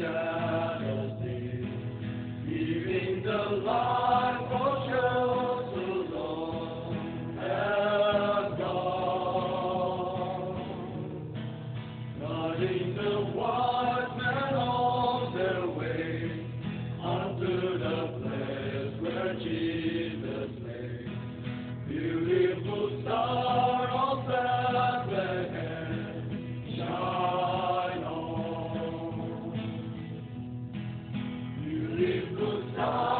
shine. Beautiful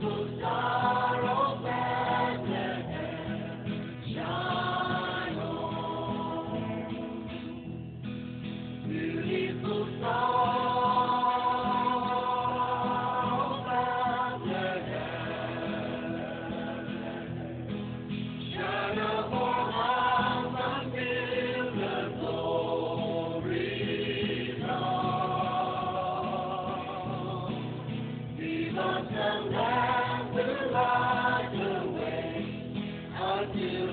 people die. do.